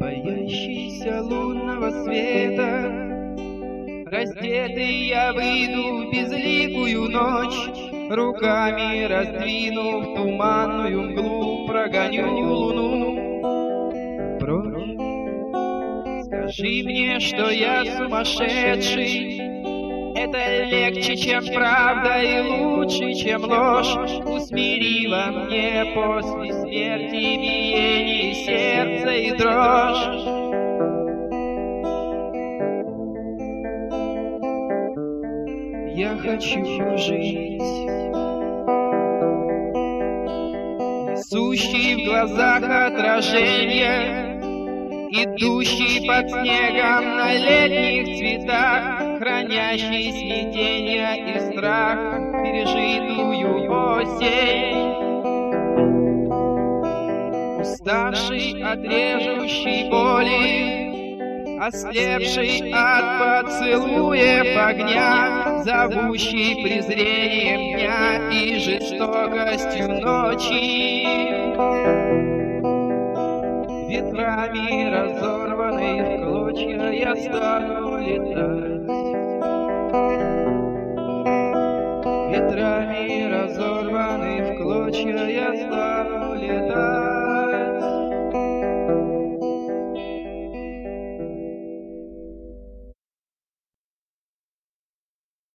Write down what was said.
Боящийся лунного света, Раздетый я выйду в безликую ночь, Руками раздвинув туманную мглу, Прогоню луну прочь. Скажи мне, что я сумасшедший, Это легче, чем правда, и лучше, чем ложь. Усмири мне после смерти биение сердца и дрожь. Я хочу жить, несущий в глазах отражение, идущий под снегом на летних цветах, хранящий смятение и страх, пережитую осень. Уставший от режущей боли, Ослепший от поцелуев огня, Зовущий презрением дня и жестокостью ночи. Ветрами разорванный в клочья я стану летать. Ветрами разорванный в клочья я стану летать.